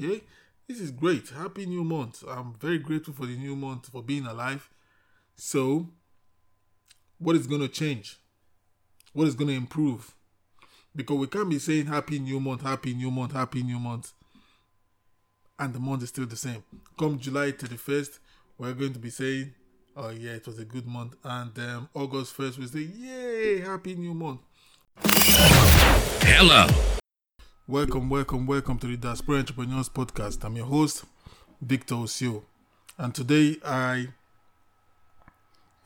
okay, this is great. Happy new month. I'm very grateful for the new month for being alive. So, what is going to change? What is going to improve? Because we can't be saying happy new month, happy new month, happy new month, and the month is still the same. Come July 31st, we're going to be saying, oh yeah, it was a good month. And um, August 1st, we say, yay, happy new month. Hello. Welcome, welcome, welcome to the Diaspora Entrepreneurs Podcast. I'm your host, Victor Osio. And today I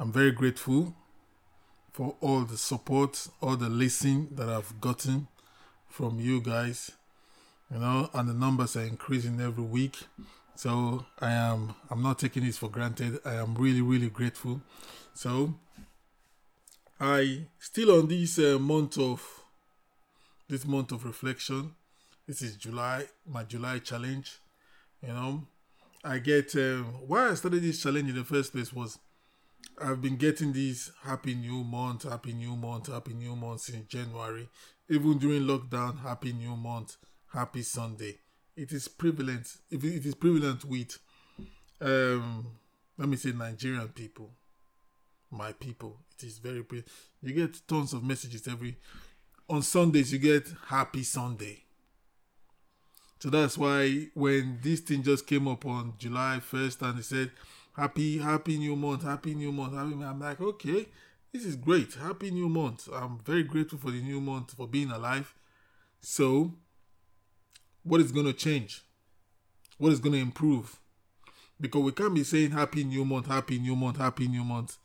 am very grateful for all the support, all the listening that I've gotten from you guys. You know, and the numbers are increasing every week. So I am I'm not taking this for granted. I am really, really grateful. So I still on this uh, month of this month of reflection. This is July, my July challenge. You know, I get um, why I started this challenge in the first place was I've been getting these happy new month, happy new month, happy new month since January. Even during lockdown, happy new month, happy Sunday. It is prevalent. If it is prevalent with, um, let me say Nigerian people, my people. It is very pre. You get tons of messages every. On Sundays, you get happy Sunday. So that's why when this thing just came up on July 1st and they said, Happy, happy new month, happy new month, happy, I'm like, okay, this is great. Happy new month. I'm very grateful for the new month, for being alive. So, what is going to change? What is going to improve? Because we can't be saying happy new month, happy new month, happy new month,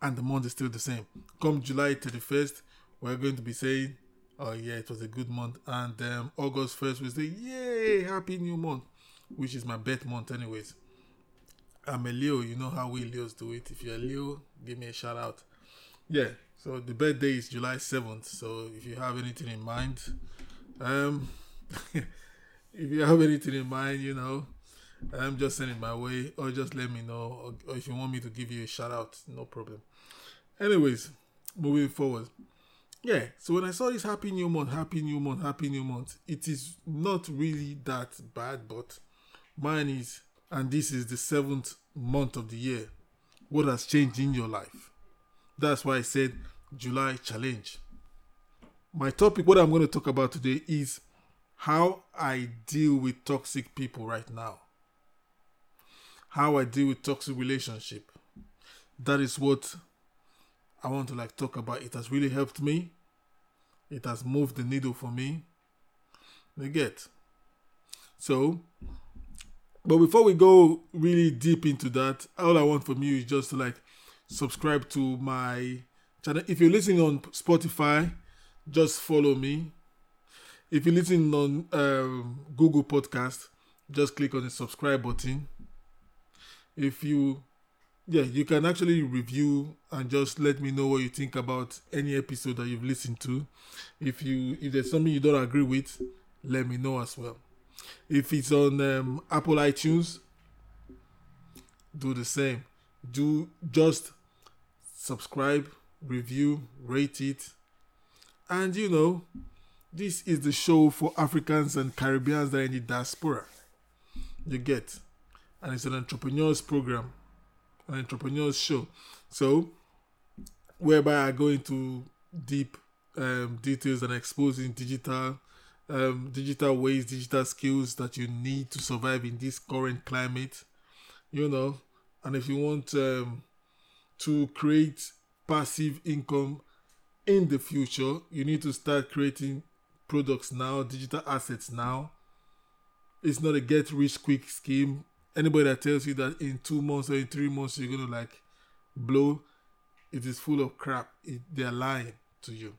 and the month is still the same. Come July 31st, we're going to be saying, oh yeah, it was a good month. And um, August 1st, we say, yay, happy new month, which is my birth month, anyways. I'm a Leo, you know how we Leos do it. If you're a Leo, give me a shout out. Yeah, so the birthday is July 7th. So if you have anything in mind, um, if you have anything in mind, you know, I'm just sending my way or just let me know. Or, or if you want me to give you a shout out, no problem. Anyways, moving forward. Yeah, so when I saw this happy new month, happy new month, happy new month, it is not really that bad, but mine is, and this is the seventh month of the year. What has changed in your life? That's why I said July challenge. My topic, what I'm going to talk about today, is how I deal with toxic people right now. How I deal with toxic relationship. That is what I want to like talk about. It has really helped me. It has moved the needle for me. You get. So, but before we go really deep into that, all I want from you is just to like subscribe to my channel. If you're listening on Spotify, just follow me. If you're listening on um, Google Podcast, just click on the subscribe button. If you yeah, you can actually review and just let me know what you think about any episode that you've listened to. If you if there's something you don't agree with, let me know as well. If it's on um, Apple iTunes, do the same. Do just subscribe, review, rate it, and you know, this is the show for Africans and Caribbeans that are in the diaspora. You get, and it's an entrepreneurs program an entrepreneur's show. So, whereby I go into deep um, details and exposing digital, um, digital ways, digital skills that you need to survive in this current climate. You know, and if you want um, to create passive income in the future, you need to start creating products now, digital assets now. It's not a get rich quick scheme anybody that tells you that in two months or in three months you're gonna like blow, it is full of crap. It, they're lying to you.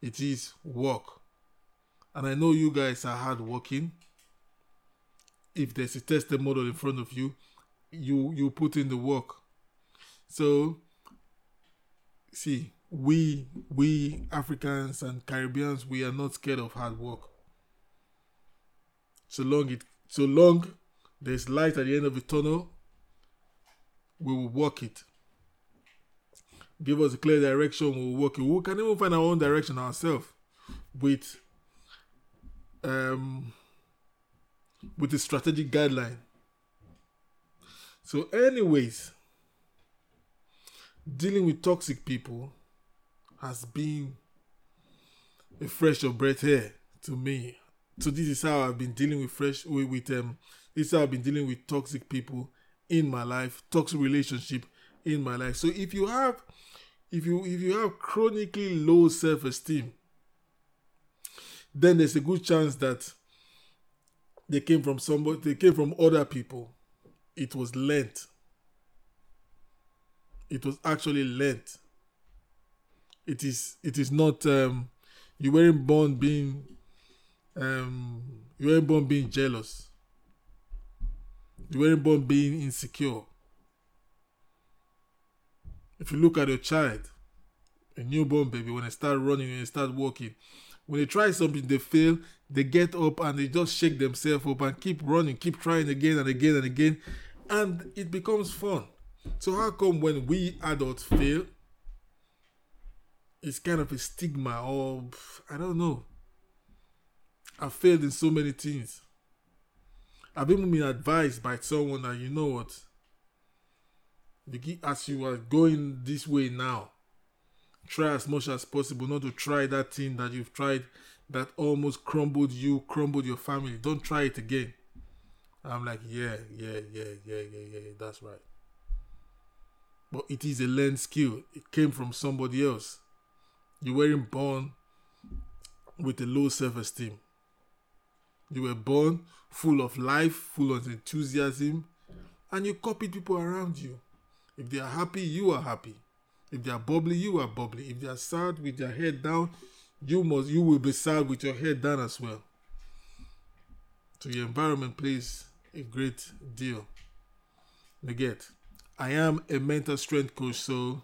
It is work, and I know you guys are hard working. If there's a tested model in front of you, you you put in the work. So, see, we we Africans and Caribbeans, we are not scared of hard work. So long it so long there's light at the end of the tunnel. We will walk it. Give us a clear direction. We'll walk it. We can even find our own direction ourselves with um with a strategic guideline. So, anyways, dealing with toxic people has been a fresh of breath air to me. So this is how I've been dealing with fresh with, with um this is how I've been dealing with toxic people in my life, toxic relationship in my life. So if you have if you if you have chronically low self-esteem, then there's a good chance that they came from somebody they came from other people. It was lent. It was actually lent. It is it is not um you weren't born being um you weren't born being jealous. You weren't born being insecure. If you look at your child, a newborn baby, when they start running, when they start walking, when they try something, they fail, they get up and they just shake themselves up and keep running, keep trying again and again and again, and it becomes fun. So how come when we adults fail, it's kind of a stigma or I don't know. I failed in so many things. I've even been advised by someone that you know what, as you are going this way now, try as much as possible not to try that thing that you've tried that almost crumbled you, crumbled your family. Don't try it again. I'm like, yeah, yeah, yeah, yeah, yeah, yeah, that's right. But it is a learned skill. It came from somebody else. You weren't born with a low self esteem. You were born full of life, full of enthusiasm, and you copied people around you. If they are happy, you are happy. If they are bubbly, you are bubbly. If they are sad with their head down, you must you will be sad with your head down as well. So your environment plays a great deal. Again, I am a mental strength coach, so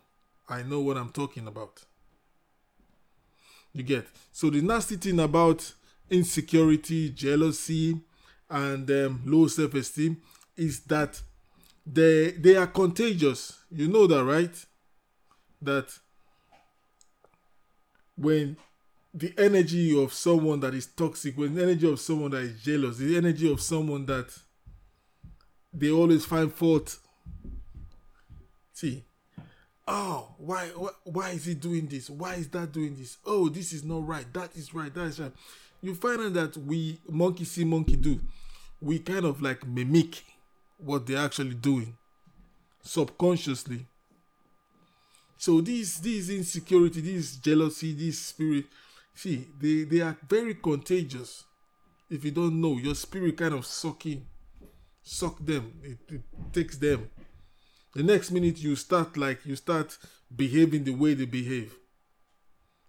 I know what I'm talking about. You get so the nasty thing about insecurity, jealousy, and um, low self-esteem is that they they are contagious. You know that, right? That when the energy of someone that is toxic, when the energy of someone that is jealous, the energy of someone that they always find fault. See, oh, why, why, why is he doing this? Why is that doing this? Oh, this is not right. That is right. That is right. You find out that we monkey see, monkey do. We kind of like mimic what they're actually doing subconsciously. So these these insecurity, this jealousy, this spirit, see, they, they are very contagious. If you don't know, your spirit kind of sucking, suck them. It, it takes them. The next minute you start like you start behaving the way they behave.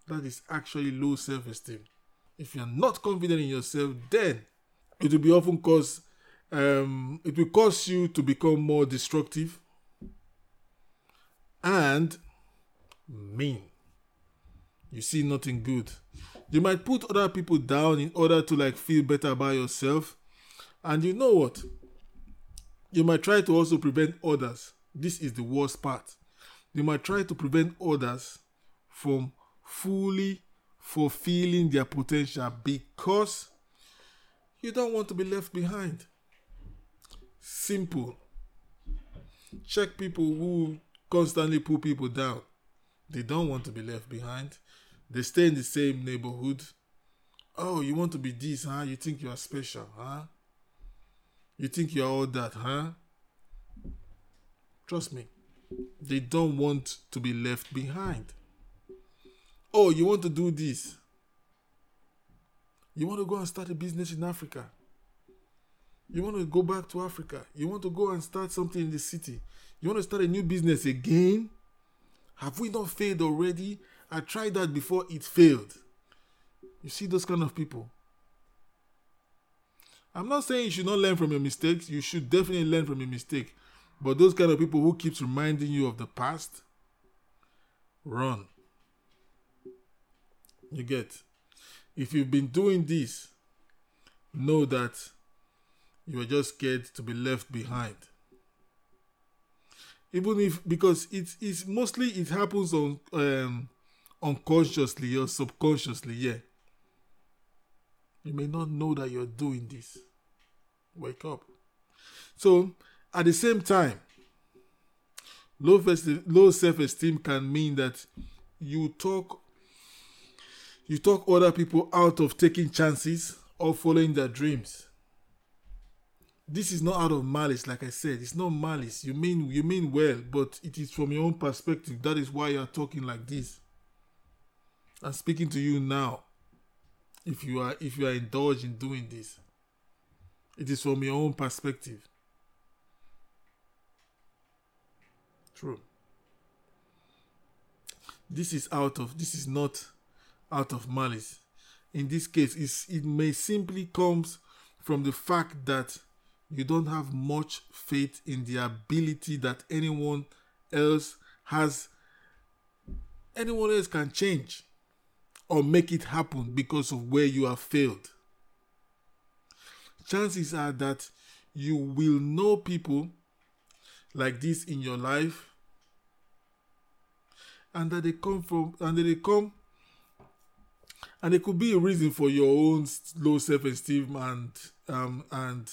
That is actually low self-esteem. If you're not confident in yourself, then it will be often cause um, it will cause you to become more destructive and mean. You see nothing good. You might put other people down in order to like feel better about yourself. And you know what? You might try to also prevent others. This is the worst part. You might try to prevent others from fully fulfilling their potential because you don't want to be left behind. Simple. Check people who constantly pull people down. They don't want to be left behind. They stay in the same neighborhood. Oh, you want to be this, huh? You think you are special, huh? You think you're all that, huh? Trust me. They don't want to be left behind. Oh, you want to do this? You want to go and start a business in Africa? You want to go back to Africa? You want to go and start something in the city? You want to start a new business again? Have we not failed already? I tried that before, it failed. You see those kind of people. I'm not saying you should not learn from your mistakes. You should definitely learn from your mistake. But those kind of people who keeps reminding you of the past, run. You get. If you've been doing this, know that you are just scared to be left behind. Even if because it's mostly it happens on um unconsciously or subconsciously, yeah. You may not know that you're doing this. Wake up. So, at the same time, low, low self-esteem can mean that you talk you talk other people out of taking chances or following their dreams. This is not out of malice, like I said. It's not malice. You mean you mean well, but it is from your own perspective. That is why you are talking like this. I'm speaking to you now. If you are if you are indulged in doing this, it is from your own perspective. True. This is out of this is not out of malice. In this case, it may simply comes from the fact that you don't have much faith in the ability that anyone else has anyone else can change or make it happen because of where you have failed chances are that you will know people like this in your life and that they come from and that they come and it could be a reason for your own low self-esteem and um, and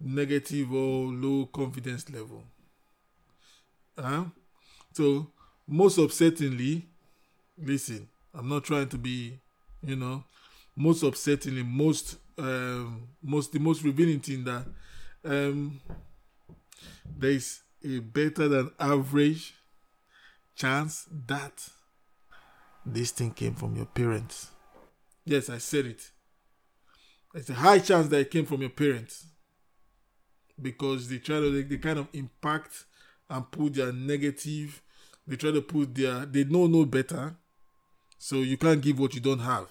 negative or low confidence level. Uh, so most upsettingly, listen, I'm not trying to be, you know, most upsettingly, most um, most the most revealing thing that um, there is a better than average chance that this thing came from your parents. Yes, I said it. It's a high chance that it came from your parents because they try to they, they kind of impact and put their negative. They try to put their they know no better, so you can't give what you don't have.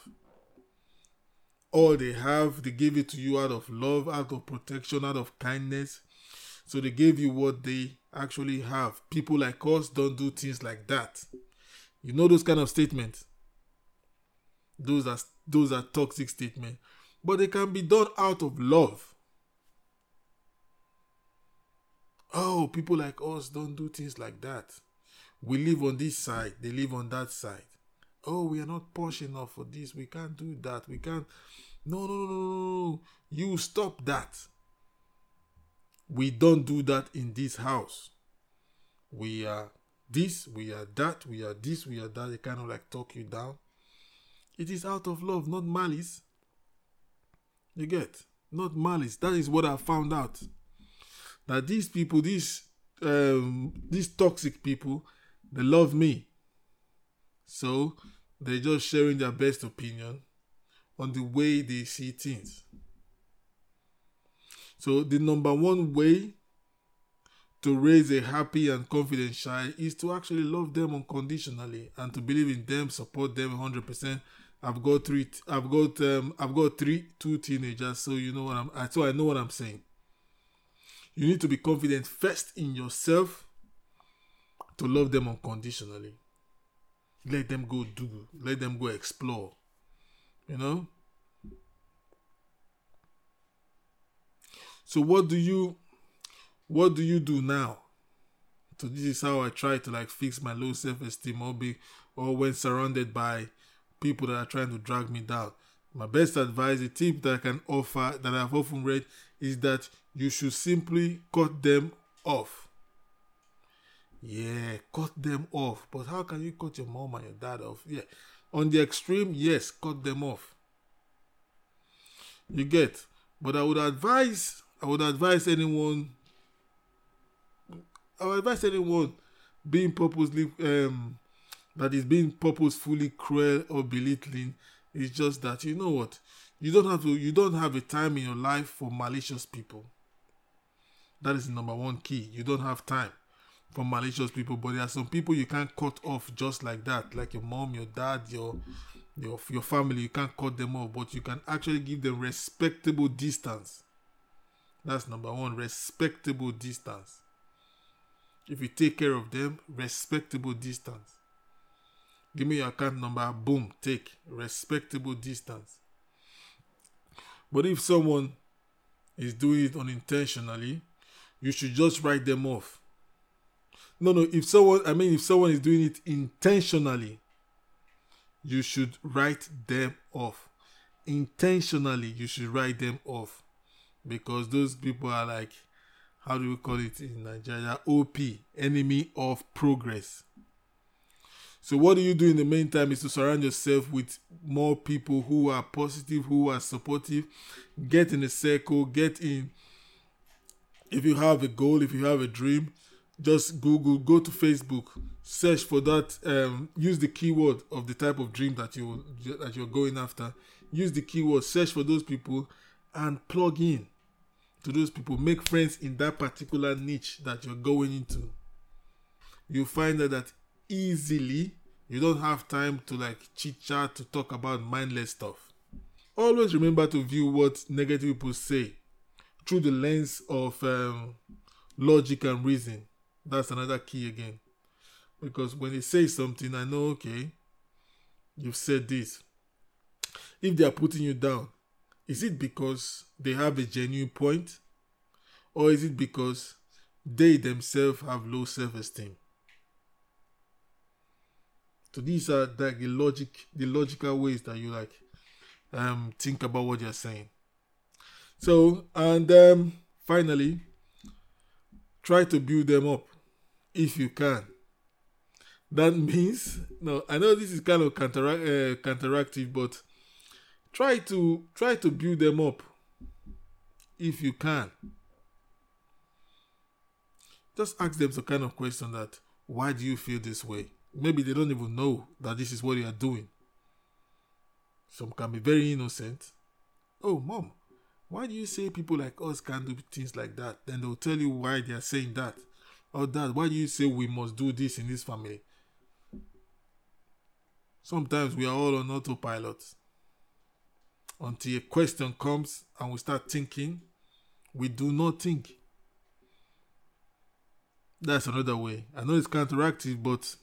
All they have, they give it to you out of love, out of protection, out of kindness. So they gave you what they actually have. People like us don't do things like that. You know those kind of statements. Those are those are toxic statements, but they can be done out of love. Oh, people like us don't do things like that. We live on this side, they live on that side. Oh, we are not posh enough for this. We can't do that. We can't. No, no, no, no, no. You stop that. We don't do that in this house. We are this, we are that, we are this, we are that. They kind of like talk you down. It is out of love, not malice. You get? Not malice. That is what I found out. That these people, these um, these toxic people, they love me. So they're just sharing their best opinion on the way they see things. So the number one way to raise a happy and confident child is to actually love them unconditionally and to believe in them, support them 100%. I've got three. I've got um. I've got three, two teenagers. So you know what I'm. So I know what I'm saying. You need to be confident first in yourself to love them unconditionally. Let them go do. Let them go explore. You know. So what do you what do you do now? So this is how I try to like fix my low self-esteem or be or when surrounded by people that are trying to drag me down. My best advice, a tip that I can offer that I've often read is that you should simply cut them off. Yeah, cut them off. But how can you cut your mom and your dad off? Yeah. On the extreme, yes, cut them off. You get. But I would advise I would advise anyone I would advise anyone being purposely um, that is being purposefully cruel or belittling is just that you know what? You don't have to you don't have a time in your life for malicious people. That is number one key. You don't have time for malicious people but there are some people you can't cut off just like that like your mom your dad your your your family you can't cut them off but you can actually give them respectable distance. That's number one respectable distance if you take care of them, respectable distance. Give me your account number, boom, take respectable distance. But if someone is doing it unintentionally, you should just write them off. No, no, if someone, I mean, if someone is doing it intentionally, you should write them off. Intentionally, you should write them off. because those people are like, how do we call it in Nigeria? OP, enemy of progress. So, what do you do in the meantime is to surround yourself with more people who are positive, who are supportive. Get in a circle, get in. If you have a goal, if you have a dream, just Google, go to Facebook, search for that. Um, use the keyword of the type of dream that you that you're going after. Use the keyword, search for those people, and plug in to those people. Make friends in that particular niche that you're going into. You find that that easily. You don't have time to like chit chat to talk about mindless stuff. Always remember to view what negative people say through the lens of um, logic and reason. That's another key again. Because when they say something, I know, okay, you've said this. If they are putting you down, is it because they have a genuine point? Or is it because they themselves have low self esteem? So these are like the logic, the logical ways that you like um think about what you're saying. So and um finally, try to build them up if you can. That means no, I know this is kind of counteract uh, counteractive, but try to try to build them up if you can. Just ask them the kind of question that why do you feel this way? maybe they don't even know that this is what they are doing. Some can be very innocent. Oh, mom, why do you say people like us can't do things like that? Then they'll tell you why they are saying that. Or that, why do you say we must do this in this family? Sometimes we are all on autopilot. Until a question comes and we start thinking, we do not think. That's another way. I know it's counteractive, but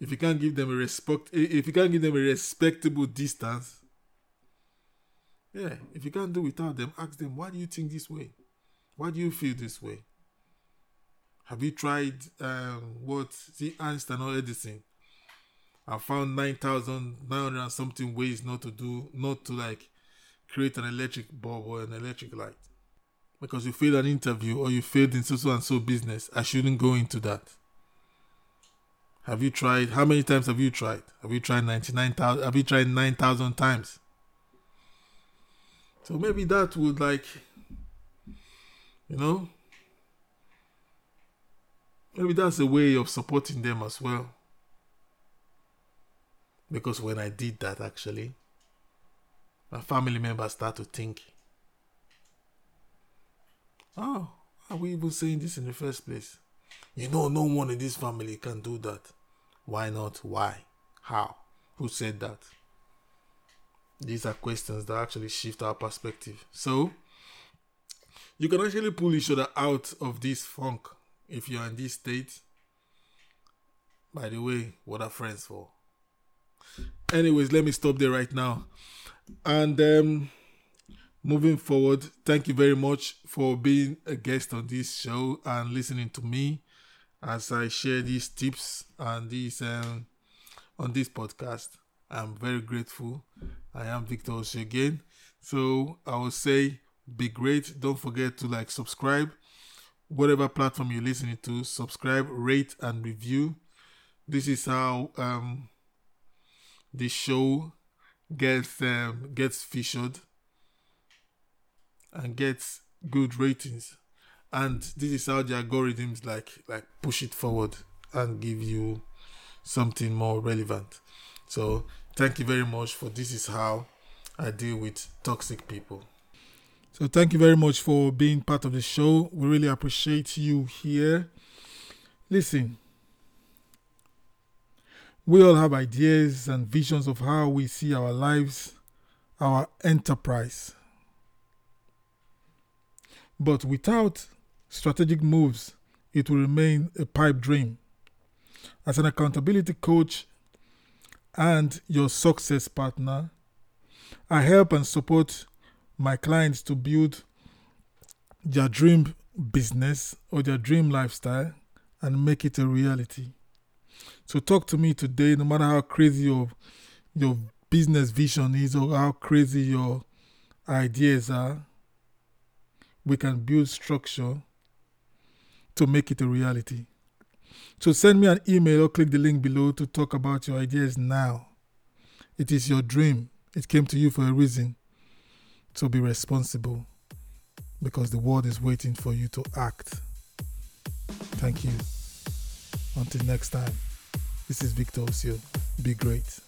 if you can't give them a respect if you can't give them a respectable distance yeah if you can't do without them ask them why do you think this way why do you feel this way have you tried um what see einstein or edison i found 9900 and something ways not to do not to like create an electric bulb or an electric light because you failed an interview or you failed in so and so business i shouldn't go into that have you tried? How many times have you tried? Have you tried 99,000? Have you tried 9,000 times? So maybe that would like, you know, maybe that's a way of supporting them as well. Because when I did that, actually, my family members start to think, oh, are we even saying this in the first place? You know, no one in this family can do that. Why not? Why? How? Who said that? These are questions that actually shift our perspective. So, you can actually pull each other out of this funk if you're in this state. By the way, what are friends for? Anyways, let me stop there right now. And um, moving forward, thank you very much for being a guest on this show and listening to me as I share these tips and these um, on this podcast. I'm very grateful. I am Victor Osho again. So I will say be great. Don't forget to like subscribe. Whatever platform you're listening to, subscribe, rate, and review. This is how um the show gets um gets featured and gets good ratings. And this is how the algorithms like like push it forward and give you something more relevant. So thank you very much for this is how i deal with toxic people. So thank you very much for being part of the show. We really appreciate you here. Listen we all have ideas and visions of how we see our lives our enterprise but without strategic moves, it will remain a pipe dream. As an accountability coach and your success partner, I help and support my clients to build their dream business or their dream lifestyle and make it a reality. So talk to me today, no matter how crazy your your business vision is or how crazy your ideas are. we can build structure to make it a reality. So send me an email or click the link below to talk about your ideas now. It is your dream. It came to you for a reason. So be responsible because the world is waiting for you to act. Thank you. Until next time, this is Victor Osio. Be great.